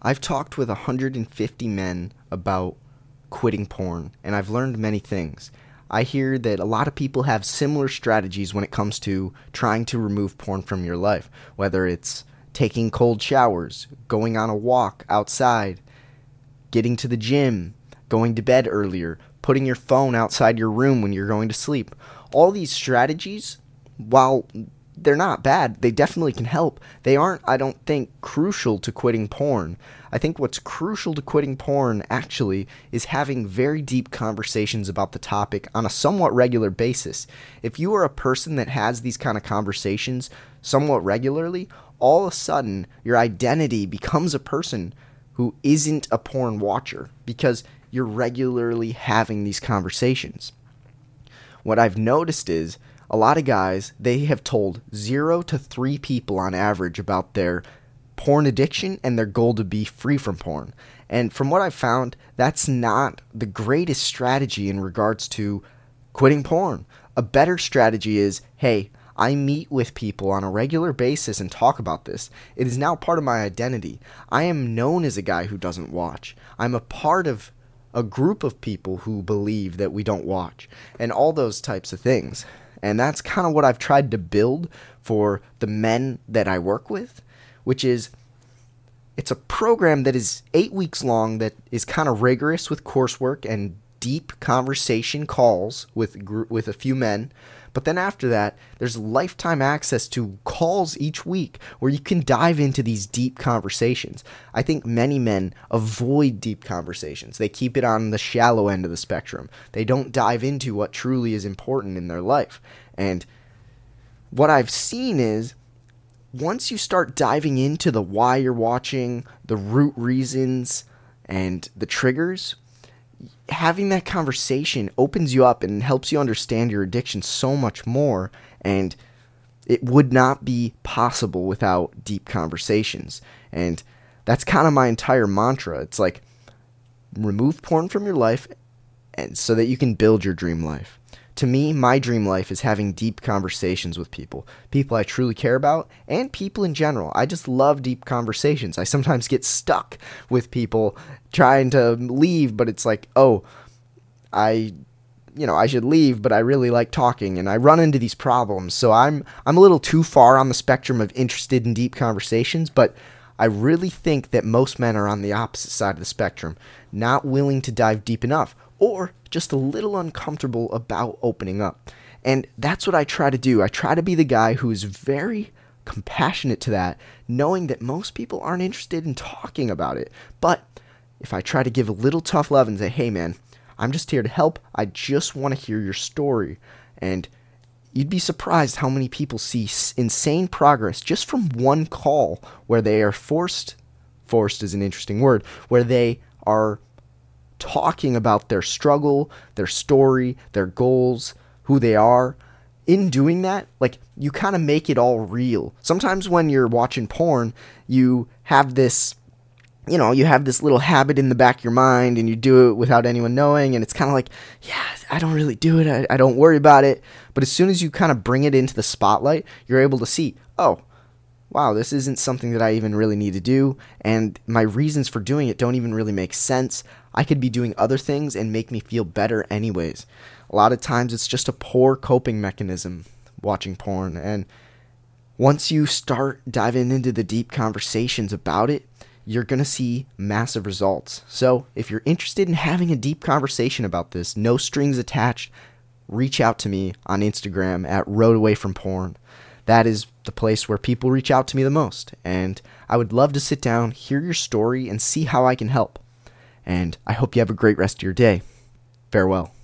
I've talked with 150 men about quitting porn, and I've learned many things. I hear that a lot of people have similar strategies when it comes to trying to remove porn from your life, whether it's taking cold showers, going on a walk outside, getting to the gym, going to bed earlier, putting your phone outside your room when you're going to sleep. All these strategies, while they're not bad. They definitely can help. They aren't, I don't think, crucial to quitting porn. I think what's crucial to quitting porn actually is having very deep conversations about the topic on a somewhat regular basis. If you are a person that has these kind of conversations somewhat regularly, all of a sudden your identity becomes a person who isn't a porn watcher because you're regularly having these conversations. What I've noticed is a lot of guys, they have told zero to three people on average about their porn addiction and their goal to be free from porn. And from what I've found, that's not the greatest strategy in regards to quitting porn. A better strategy is hey, I meet with people on a regular basis and talk about this. It is now part of my identity. I am known as a guy who doesn't watch. I'm a part of a group of people who believe that we don't watch, and all those types of things. And that's kind of what I've tried to build for the men that I work with, which is it's a program that is eight weeks long that is kind of rigorous with coursework and deep conversation calls with with a few men but then after that, there's lifetime access to calls each week where you can dive into these deep conversations. I think many men avoid deep conversations. They keep it on the shallow end of the spectrum. They don't dive into what truly is important in their life. And what I've seen is once you start diving into the why you're watching, the root reasons, and the triggers, having that conversation opens you up and helps you understand your addiction so much more and it would not be possible without deep conversations. And that's kind of my entire mantra. It's like remove porn from your life and so that you can build your dream life to me, my dream life is having deep conversations with people, people I truly care about, and people in general. I just love deep conversations. I sometimes get stuck with people trying to leave, but it's like, oh, I you know, I should leave, but I really like talking and I run into these problems. So I'm I'm a little too far on the spectrum of interested in deep conversations, but I really think that most men are on the opposite side of the spectrum, not willing to dive deep enough or just a little uncomfortable about opening up. And that's what I try to do. I try to be the guy who is very compassionate to that, knowing that most people aren't interested in talking about it. But if I try to give a little tough love and say, hey man, I'm just here to help, I just want to hear your story. And you'd be surprised how many people see insane progress just from one call where they are forced, forced is an interesting word, where they are talking about their struggle, their story, their goals, who they are. In doing that, like you kind of make it all real. Sometimes when you're watching porn, you have this you know, you have this little habit in the back of your mind and you do it without anyone knowing. And it's kind of like, yeah, I don't really do it. I, I don't worry about it. But as soon as you kind of bring it into the spotlight, you're able to see, oh, wow, this isn't something that I even really need to do. And my reasons for doing it don't even really make sense. I could be doing other things and make me feel better anyways. A lot of times it's just a poor coping mechanism watching porn. And once you start diving into the deep conversations about it, you're going to see massive results. So, if you're interested in having a deep conversation about this, no strings attached, reach out to me on Instagram at Road Away from Porn. That is the place where people reach out to me the most. And I would love to sit down, hear your story, and see how I can help and I hope you have a great rest of your day. Farewell.